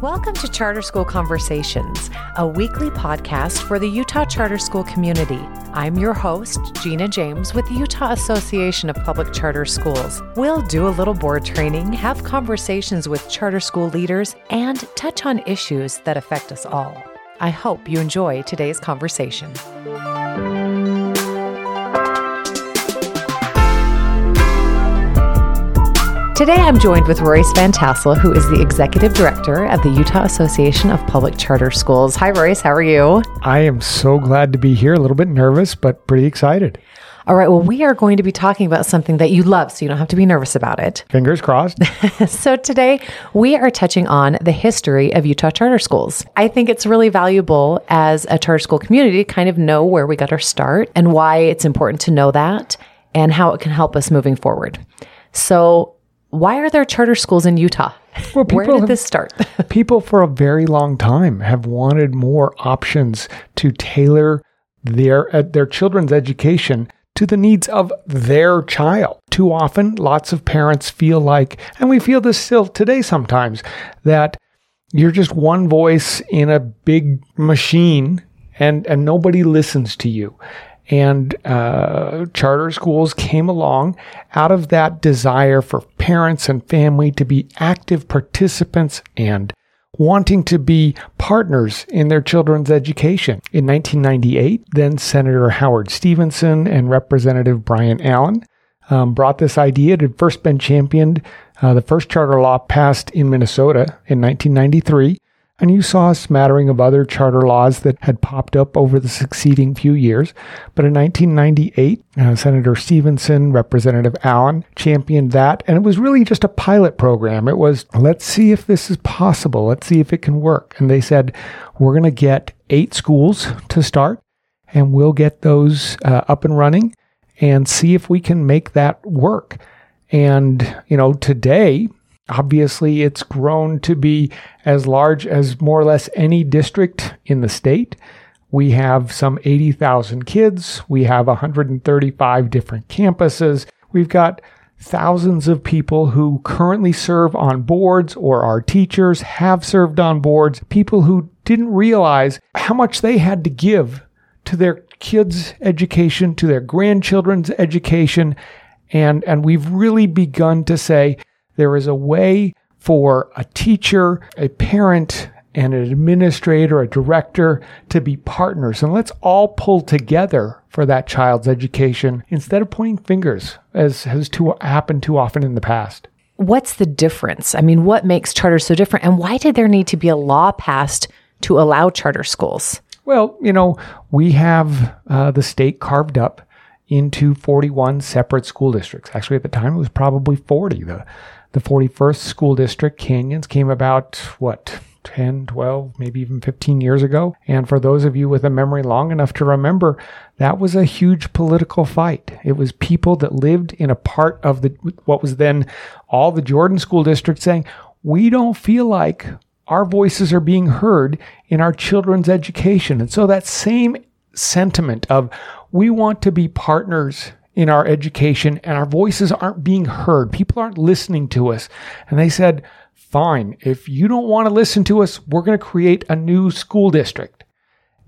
Welcome to Charter School Conversations, a weekly podcast for the Utah Charter School community. I'm your host, Gina James, with the Utah Association of Public Charter Schools. We'll do a little board training, have conversations with charter school leaders, and touch on issues that affect us all. I hope you enjoy today's conversation. Today, I'm joined with Royce Van Tassell, who is the Executive Director of the Utah Association of Public Charter Schools. Hi, Royce. How are you? I am so glad to be here. A little bit nervous, but pretty excited. All right. Well, we are going to be talking about something that you love, so you don't have to be nervous about it. Fingers crossed. so, today we are touching on the history of Utah charter schools. I think it's really valuable as a charter school community to kind of know where we got our start and why it's important to know that and how it can help us moving forward. So, why are there charter schools in Utah? Well, Where did have- this start? People for a very long time have wanted more options to tailor their uh, their children's education to the needs of their child. Too often, lots of parents feel like, and we feel this still today sometimes, that you're just one voice in a big machine and and nobody listens to you. And uh, charter schools came along out of that desire for parents and family to be active participants and wanting to be partners in their children's education. In 1998, then Senator Howard Stevenson and Representative Brian Allen um, brought this idea. It had first been championed. Uh, the first charter law passed in Minnesota in 1993. And you saw a smattering of other charter laws that had popped up over the succeeding few years. But in 1998, uh, Senator Stevenson, Representative Allen championed that. And it was really just a pilot program. It was, let's see if this is possible. Let's see if it can work. And they said, we're going to get eight schools to start, and we'll get those uh, up and running and see if we can make that work. And, you know, today, Obviously, it's grown to be as large as more or less any district in the state. We have some 80,000 kids. We have 135 different campuses. We've got thousands of people who currently serve on boards or are teachers, have served on boards, people who didn't realize how much they had to give to their kids' education, to their grandchildren's education. And, and we've really begun to say, there is a way for a teacher, a parent, and an administrator, a director to be partners. And let's all pull together for that child's education instead of pointing fingers, as has too, happened too often in the past. What's the difference? I mean, what makes charters so different? And why did there need to be a law passed to allow charter schools? Well, you know, we have uh, the state carved up into 41 separate school districts. Actually, at the time, it was probably 40. The the 41st School District, Canyons, came about, what, 10, 12, maybe even 15 years ago. And for those of you with a memory long enough to remember, that was a huge political fight. It was people that lived in a part of the what was then all the Jordan School District saying, we don't feel like our voices are being heard in our children's education. And so that same sentiment of we want to be partners in our education and our voices aren't being heard. People aren't listening to us. And they said, fine, if you don't want to listen to us, we're going to create a new school district.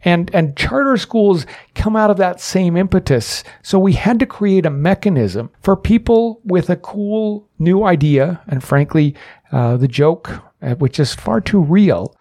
And, and charter schools come out of that same impetus. So we had to create a mechanism for people with a cool new idea. And frankly, uh, the joke, uh, which is far too real,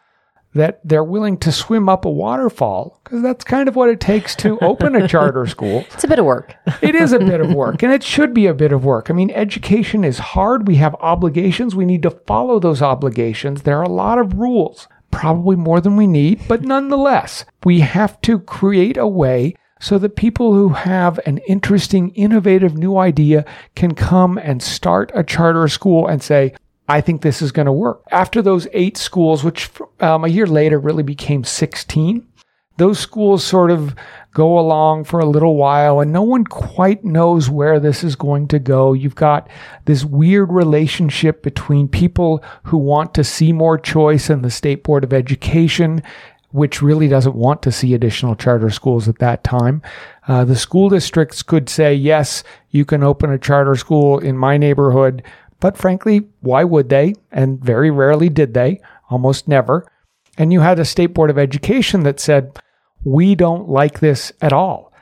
that they're willing to swim up a waterfall because that's kind of what it takes to open a charter school. It's a bit of work. it is a bit of work and it should be a bit of work. I mean, education is hard. We have obligations. We need to follow those obligations. There are a lot of rules, probably more than we need, but nonetheless, we have to create a way so that people who have an interesting, innovative new idea can come and start a charter school and say, I think this is going to work. After those eight schools, which um, a year later really became 16, those schools sort of go along for a little while and no one quite knows where this is going to go. You've got this weird relationship between people who want to see more choice and the State Board of Education, which really doesn't want to see additional charter schools at that time. Uh, the school districts could say, yes, you can open a charter school in my neighborhood, but frankly, why would they? And very rarely did they, almost never. And you had a state board of education that said, we don't like this at all.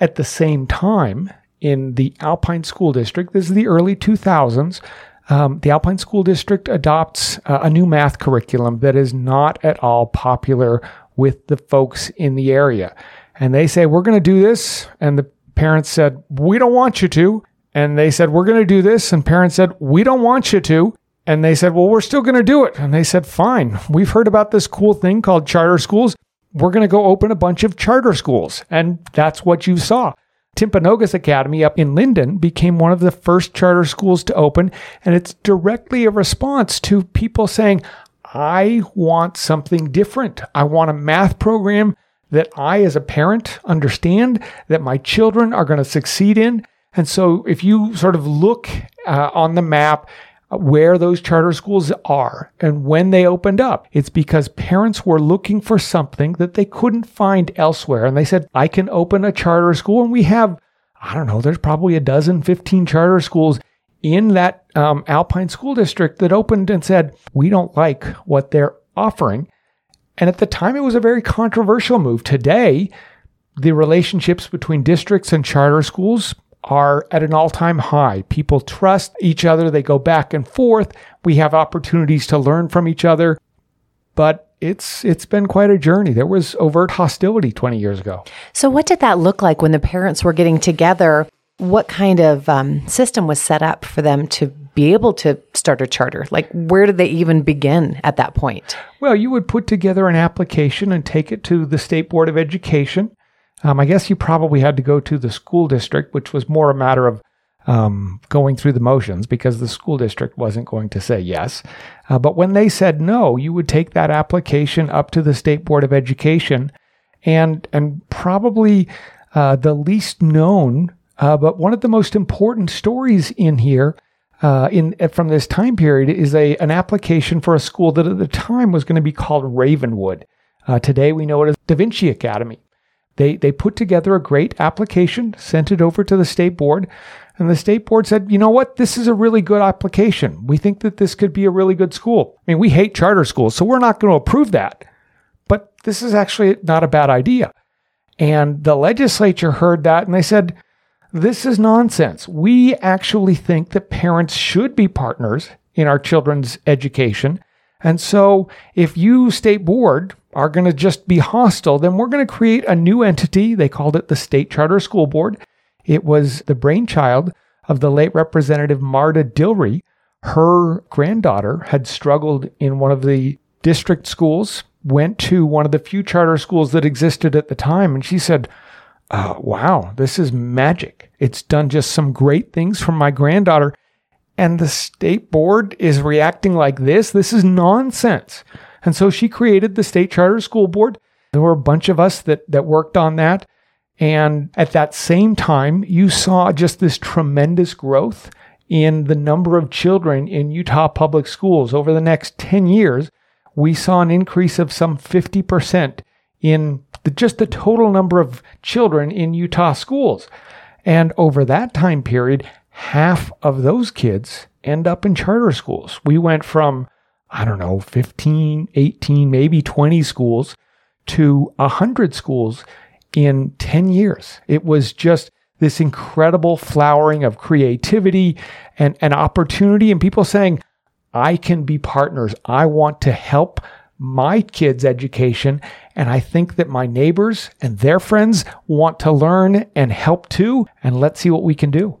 At the same time, in the Alpine School District, this is the early 2000s, um, the Alpine School District adopts uh, a new math curriculum that is not at all popular with the folks in the area. And they say, We're going to do this. And the parents said, We don't want you to. And they said, We're going to do this. And parents said, We don't want you to. And they said, Well, we're still going to do it. And they said, Fine. We've heard about this cool thing called charter schools. We're going to go open a bunch of charter schools. And that's what you saw. Timpanogos Academy up in Lindon became one of the first charter schools to open, and it's directly a response to people saying, I want something different. I want a math program that I, as a parent, understand that my children are going to succeed in. And so, if you sort of look uh, on the map where those charter schools are and when they opened up. It's because parents were looking for something that they couldn't find elsewhere. And they said, I can open a charter school. And we have, I don't know, there's probably a dozen, 15 charter schools in that um, Alpine school district that opened and said, we don't like what they're offering. And at the time, it was a very controversial move. Today, the relationships between districts and charter schools are at an all time high. People trust each other, they go back and forth. We have opportunities to learn from each other. But it's it's been quite a journey. There was overt hostility 20 years ago. So what did that look like when the parents were getting together? What kind of um, system was set up for them to be able to start a charter? Like, where did they even begin at that point? Well, you would put together an application and take it to the State Board of Education. Um, I guess you probably had to go to the school district, which was more a matter of um, going through the motions because the school district wasn't going to say yes. Uh, but when they said no, you would take that application up to the State Board of Education, and and probably uh, the least known, uh, but one of the most important stories in here. Uh, in from this time period is a an application for a school that at the time was going to be called Ravenwood. Uh, today we know it as Da Vinci Academy. They, they put together a great application, sent it over to the state board, and the state board said, you know what? This is a really good application. We think that this could be a really good school. I mean, we hate charter schools, so we're not going to approve that. But this is actually not a bad idea. And the legislature heard that and they said, this is nonsense. We actually think that parents should be partners in our children's education. And so if you, state board, are going to just be hostile, then we're going to create a new entity. They called it the State Charter School Board. It was the brainchild of the late Representative Marda Dillree. Her granddaughter had struggled in one of the district schools, went to one of the few charter schools that existed at the time, and she said, uh, Wow, this is magic. It's done just some great things for my granddaughter. And the state board is reacting like this. This is nonsense. And so she created the state charter school board. There were a bunch of us that, that worked on that. And at that same time, you saw just this tremendous growth in the number of children in Utah public schools. Over the next 10 years, we saw an increase of some 50% in the, just the total number of children in Utah schools. And over that time period, half of those kids end up in charter schools. We went from I don't know, 15, 18, maybe 20 schools to 100 schools in 10 years. It was just this incredible flowering of creativity and, and opportunity, and people saying, I can be partners. I want to help my kids' education. And I think that my neighbors and their friends want to learn and help too. And let's see what we can do.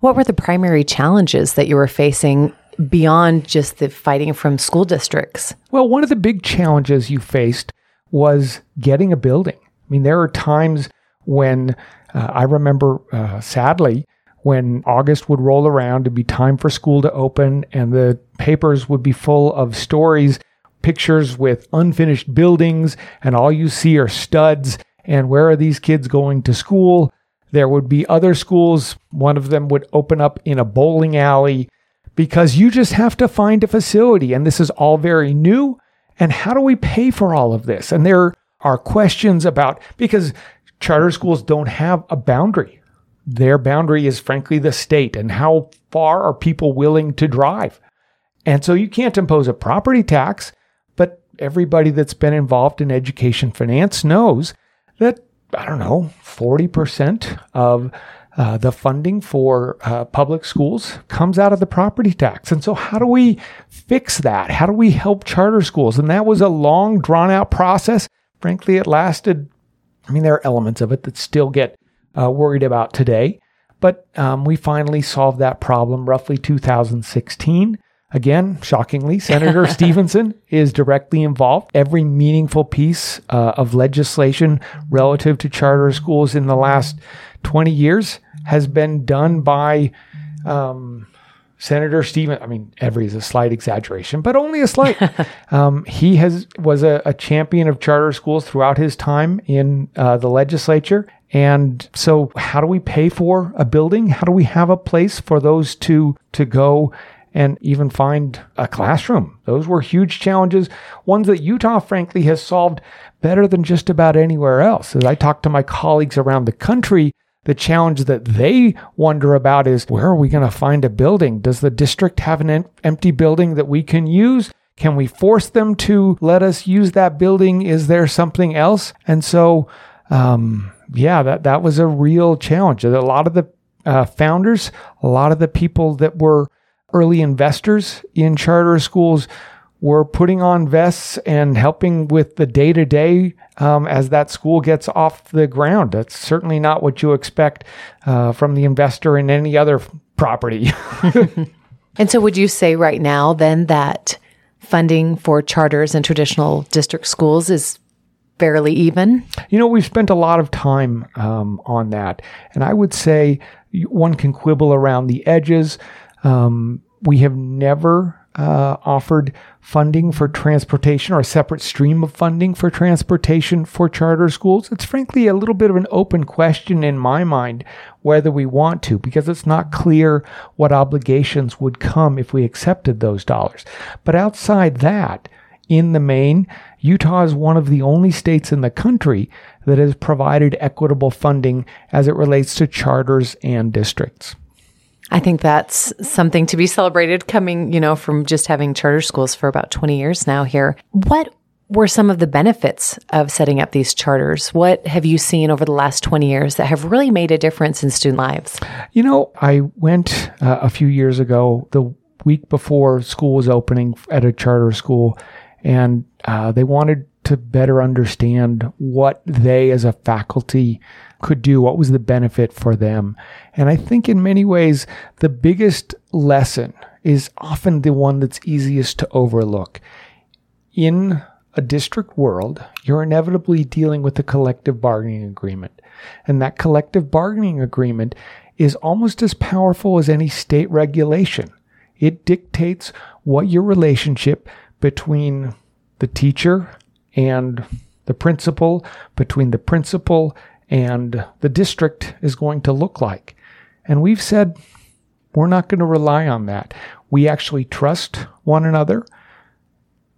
What were the primary challenges that you were facing beyond just the fighting from school districts? Well, one of the big challenges you faced was getting a building. I mean, there are times when uh, I remember, uh, sadly, when August would roll around, it'd be time for school to open, and the papers would be full of stories, pictures with unfinished buildings, and all you see are studs. And where are these kids going to school? There would be other schools. One of them would open up in a bowling alley because you just have to find a facility. And this is all very new. And how do we pay for all of this? And there are questions about because charter schools don't have a boundary. their boundary is frankly the state and how far are people willing to drive. And so you can't impose a property tax, but everybody that's been involved in education finance knows that, I don't know, 40% of uh, the funding for uh, public schools comes out of the property tax. And so, how do we fix that? How do we help charter schools? And that was a long, drawn out process. Frankly, it lasted, I mean, there are elements of it that still get uh, worried about today. But um, we finally solved that problem roughly 2016. Again, shockingly, Senator Stevenson is directly involved. Every meaningful piece uh, of legislation relative to charter schools in the last 20 years has been done by um, Senator Stephen. I mean, every is a slight exaggeration, but only a slight. um, he has was a, a, champion of charter schools throughout his time in uh, the legislature. And so, how do we pay for a building? How do we have a place for those to to go and even find a classroom? Those were huge challenges, ones that Utah, frankly, has solved better than just about anywhere else. As I talk to my colleagues around the country, the challenge that they wonder about is where are we going to find a building? Does the district have an em- empty building that we can use? Can we force them to let us use that building? Is there something else? And so, um, yeah, that, that was a real challenge. A lot of the uh, founders, a lot of the people that were early investors in charter schools we're putting on vests and helping with the day to day as that school gets off the ground. That's certainly not what you expect uh, from the investor in any other property. and so, would you say right now then that funding for charters and traditional district schools is fairly even? You know, we've spent a lot of time um, on that. And I would say one can quibble around the edges. Um, we have never uh, offered funding for transportation or a separate stream of funding for transportation for charter schools. It's frankly a little bit of an open question in my mind whether we want to, because it's not clear what obligations would come if we accepted those dollars. But outside that, in the main, Utah is one of the only states in the country that has provided equitable funding as it relates to charters and districts. I think that's something to be celebrated coming, you know, from just having charter schools for about 20 years now here. What were some of the benefits of setting up these charters? What have you seen over the last 20 years that have really made a difference in student lives? You know, I went uh, a few years ago, the week before school was opening at a charter school, and uh, they wanted to better understand what they as a faculty could do, what was the benefit for them. And I think in many ways, the biggest lesson is often the one that's easiest to overlook. In a district world, you're inevitably dealing with a collective bargaining agreement. And that collective bargaining agreement is almost as powerful as any state regulation. It dictates what your relationship between the teacher and the principal, between the principal and the district is going to look like. And we've said we're not going to rely on that. We actually trust one another.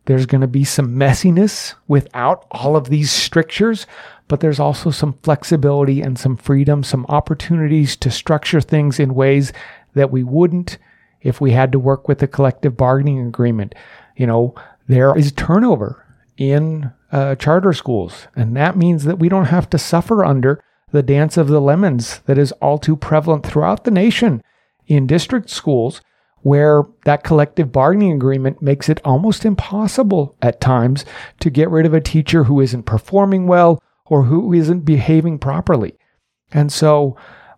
There's going to be some messiness without all of these strictures, but there's also some flexibility and some freedom, some opportunities to structure things in ways that we wouldn't if we had to work with a collective bargaining agreement. You know, there is turnover in uh, charter schools. And that means that we don't have to suffer under the dance of the lemons that is all too prevalent throughout the nation in district schools, where that collective bargaining agreement makes it almost impossible at times to get rid of a teacher who isn't performing well or who isn't behaving properly. And so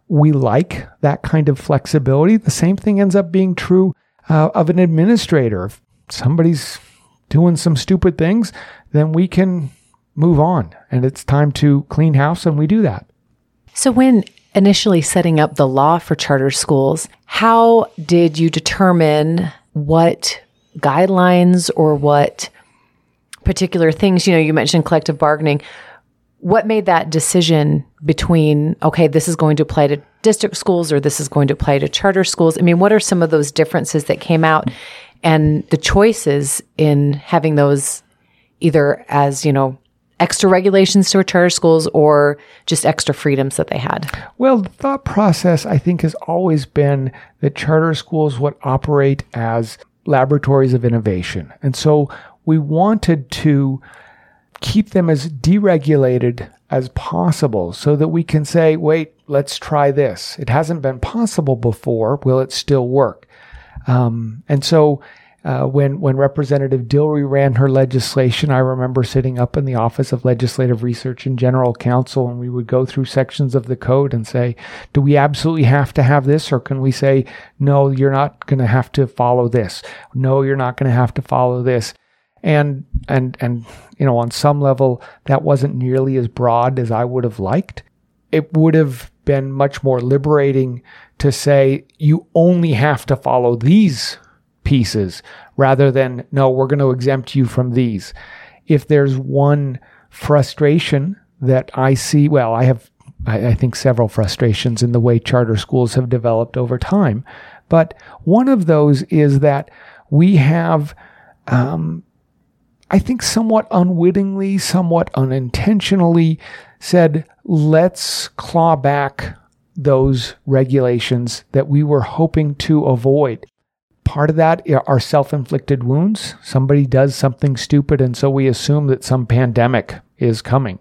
we like that kind of flexibility. The same thing ends up being true uh, of an administrator. If somebody's doing some stupid things, then we can move on. And it's time to clean house, and we do that. So, when initially setting up the law for charter schools, how did you determine what guidelines or what particular things? You know, you mentioned collective bargaining. What made that decision between, okay, this is going to apply to district schools or this is going to apply to charter schools? I mean, what are some of those differences that came out and the choices in having those either as, you know, extra regulations to charter schools or just extra freedoms that they had? Well, the thought process, I think, has always been that charter schools would operate as laboratories of innovation. And so we wanted to keep them as deregulated as possible so that we can say, wait, let's try this. It hasn't been possible before. Will it still work? Um, and so uh, when when Representative Dillree ran her legislation, I remember sitting up in the Office of Legislative Research and General Counsel, and we would go through sections of the code and say, "Do we absolutely have to have this, or can we say, no, you're not going to have to follow this? No, you're not going to have to follow this." And and and you know, on some level, that wasn't nearly as broad as I would have liked. It would have been much more liberating to say you only have to follow these pieces rather than, no, we're going to exempt you from these. If there's one frustration that I see, well, I have, I, I think, several frustrations in the way charter schools have developed over time. But one of those is that we have, um, I think, somewhat unwittingly, somewhat unintentionally said, let's claw back those regulations that we were hoping to avoid part of that are self inflicted wounds. Somebody does something stupid, and so we assume that some pandemic is coming,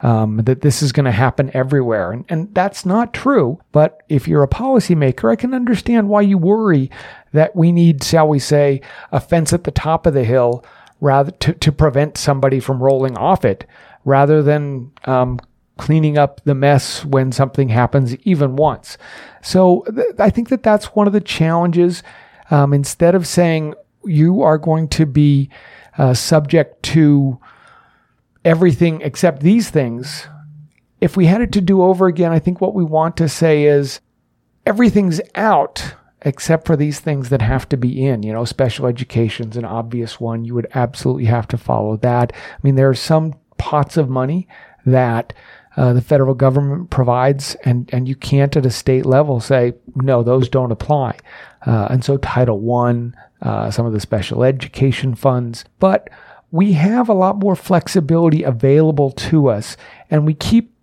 um, that this is going to happen everywhere. And, and that's not true. But if you're a policymaker, I can understand why you worry that we need, shall we say, a fence at the top of the hill rather to, to prevent somebody from rolling off it rather than um, cleaning up the mess when something happens even once. So th- I think that that's one of the challenges um, instead of saying you are going to be uh, subject to everything except these things, if we had it to do over again, I think what we want to say is everything's out except for these things that have to be in. You know, special education's an obvious one. You would absolutely have to follow that. I mean, there are some pots of money that uh, the federal government provides, and, and you can't at a state level say, no, those don't apply. Uh, and so Title I, uh, some of the special education funds, but we have a lot more flexibility available to us, and we keep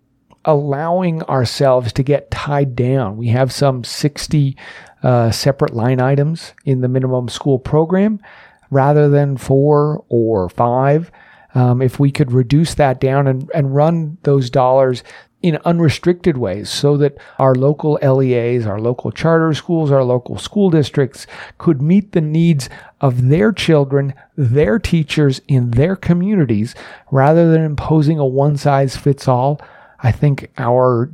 allowing ourselves to get tied down. We have some 60 uh, separate line items in the minimum school program rather than four or five. Um, if we could reduce that down and, and run those dollars in unrestricted ways so that our local LEAs, our local charter schools, our local school districts could meet the needs of their children, their teachers in their communities rather than imposing a one size fits all. I think our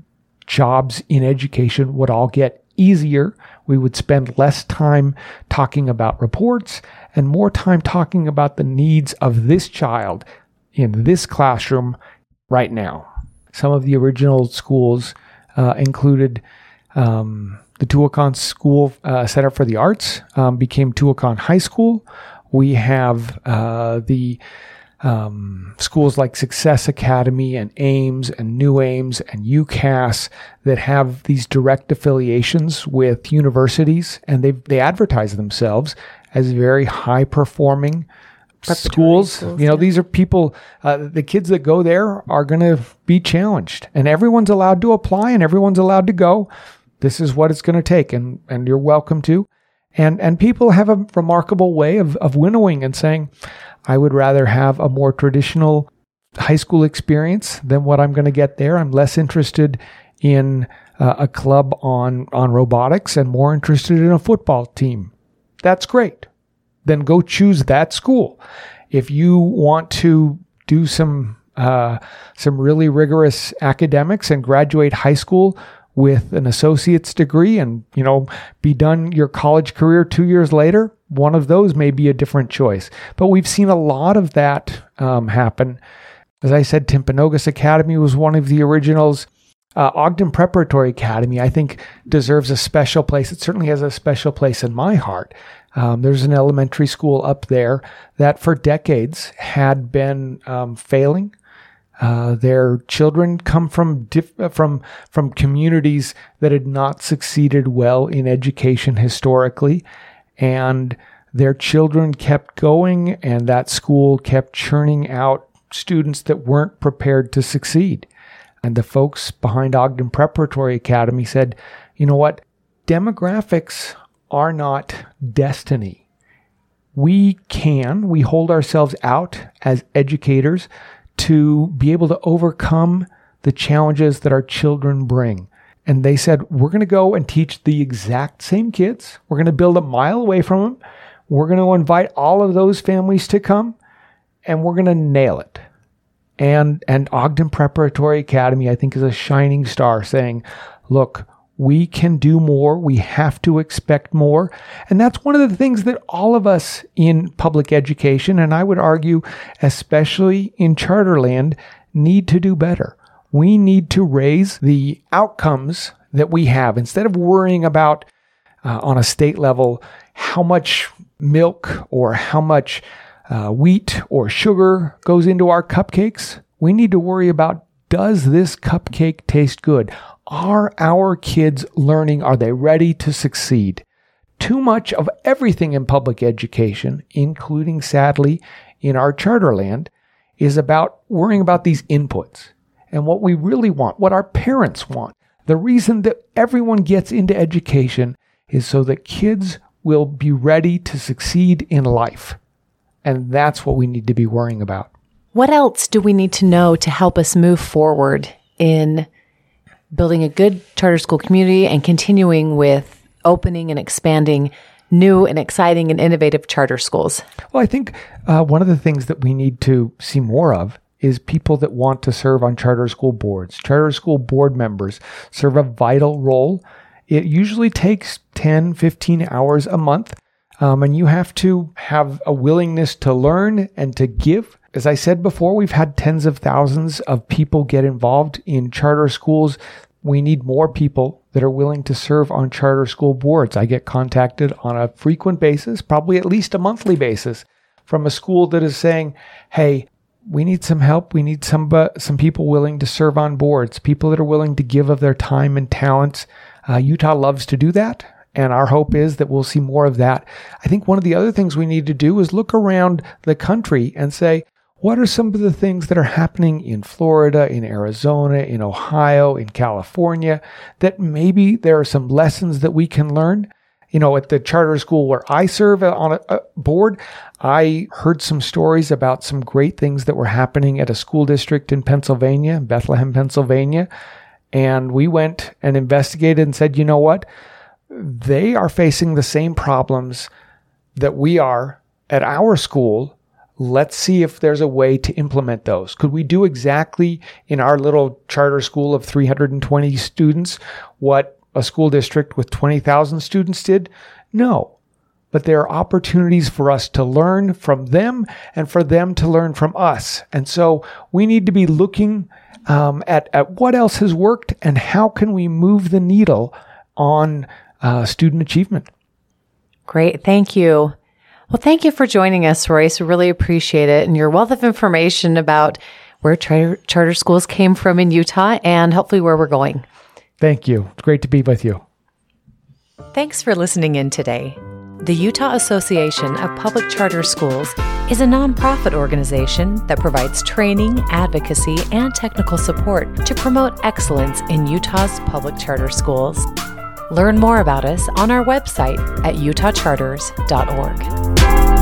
jobs in education would all get easier. We would spend less time talking about reports and more time talking about the needs of this child in this classroom right now. Some of the original schools uh, included um, the Tuacahn School uh, Center for the Arts, um, became Tuacahn High School. We have uh, the um, schools like Success Academy and Ames and NUAMES and UCAS that have these direct affiliations with universities, and they they advertise themselves as very high performing schools, schools, you know, yeah. these are people, uh, the kids that go there are going to be challenged and everyone's allowed to apply and everyone's allowed to go. This is what it's going to take and, and you're welcome to. And, and people have a remarkable way of, of winnowing and saying, I would rather have a more traditional high school experience than what I'm going to get there. I'm less interested in uh, a club on, on robotics and more interested in a football team. That's great then go choose that school. If you want to do some uh, some really rigorous academics and graduate high school with an associate's degree and you know be done your college career two years later one of those may be a different choice. But we've seen a lot of that um, happen. As i said timpanogos academy was one of the originals. Uh, ogden preparatory academy i think deserves a special place. It certainly has a special place in my heart. Um, there's an elementary school up there that for decades had been um, failing. Uh, their children come from diff- from from communities that had not succeeded well in education historically, and their children kept going, and that school kept churning out students that weren't prepared to succeed. And the folks behind Ogden Preparatory Academy said, you know what? Demographics are not destiny. We can, we hold ourselves out as educators to be able to overcome the challenges that our children bring. And they said, we're going to go and teach the exact same kids. We're going to build a mile away from them. We're going to invite all of those families to come and we're going to nail it. And, and Ogden Preparatory Academy, I think, is a shining star saying, look, we can do more. We have to expect more. And that's one of the things that all of us in public education, and I would argue, especially in charterland, need to do better. We need to raise the outcomes that we have instead of worrying about uh, on a state level how much milk or how much uh, wheat or sugar goes into our cupcakes. We need to worry about does this cupcake taste good? Are our kids learning? Are they ready to succeed? Too much of everything in public education, including sadly in our charter land, is about worrying about these inputs and what we really want, what our parents want. The reason that everyone gets into education is so that kids will be ready to succeed in life. And that's what we need to be worrying about. What else do we need to know to help us move forward in building a good charter school community and continuing with opening and expanding new and exciting and innovative charter schools? Well, I think uh, one of the things that we need to see more of is people that want to serve on charter school boards. Charter school board members serve a vital role. It usually takes 10, 15 hours a month, um, and you have to have a willingness to learn and to give. As I said before, we've had tens of thousands of people get involved in charter schools. We need more people that are willing to serve on charter school boards. I get contacted on a frequent basis, probably at least a monthly basis, from a school that is saying, Hey, we need some help. We need some uh, some people willing to serve on boards, people that are willing to give of their time and talents. Uh, Utah loves to do that, and our hope is that we'll see more of that. I think one of the other things we need to do is look around the country and say, what are some of the things that are happening in Florida, in Arizona, in Ohio, in California that maybe there are some lessons that we can learn? you know, at the charter school where I serve on a, board, I heard some stories about some great things that were happening at a school district in Pennsylvania, Bethlehem, Pennsylvania. And we went and investigated and said, you know what? They are facing the same problems that we are at our school. Let's see if there's a way to implement those. Could we do exactly in our little charter school of 320 students what a school district with 20,000 students did? No. But there are opportunities for us to learn from them and for them to learn from us. And so we need to be looking um, at, at what else has worked and how can we move the needle on uh, student achievement. Great. Thank you. Well, thank you for joining us, Royce. We really appreciate it and your wealth of information about where charter, charter schools came from in Utah and hopefully where we're going. Thank you. It's great to be with you. Thanks for listening in today. The Utah Association of Public Charter Schools is a nonprofit organization that provides training, advocacy, and technical support to promote excellence in Utah's public charter schools. Learn more about us on our website at utahcharters.org.